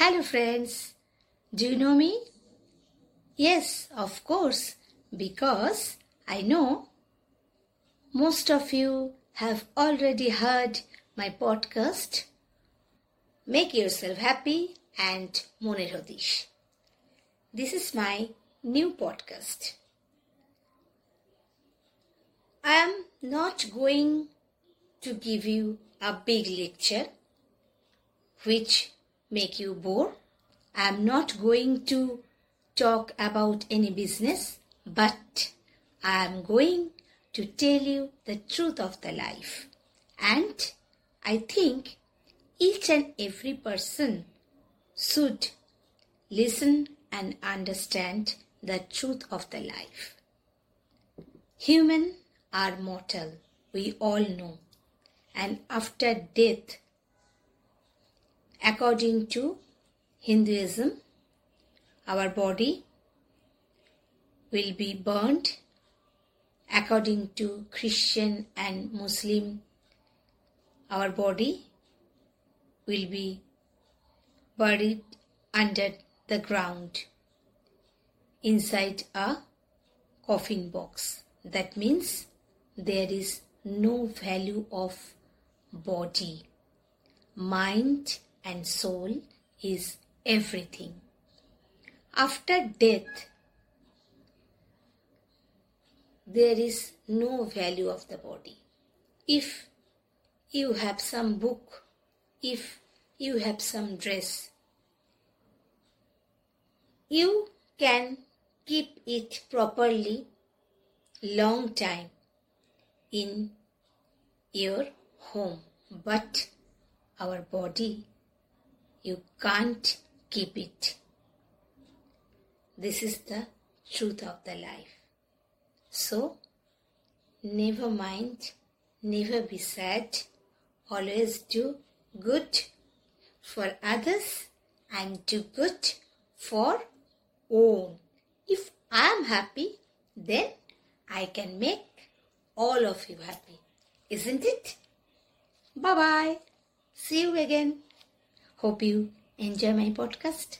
Hello, friends. Do you know me? Yes, of course, because I know most of you have already heard my podcast. Make yourself happy and Moner Hodish. This is my new podcast. I am not going to give you a big lecture which make you bore. I am not going to talk about any business, but I am going to tell you the truth of the life. And I think each and every person should listen and understand the truth of the life. Human are mortal, we all know. And after death, according to Hinduism, our body will be burnt. According to Christian and Muslim, our body will be buried under the ground inside a coffin box. That means there is no value of body. Mind and soul is everything. After death, there is no value of the body. If you have some book, if you have some dress, you can keep it properly long time in your home but our body you can't keep it. This is the truth of the life. So never mind never be sad. Always do good for others and do good for own. If i am happy then i can make all of you happy. Isn't it? Bye bye see you again hope you enjoy my podcast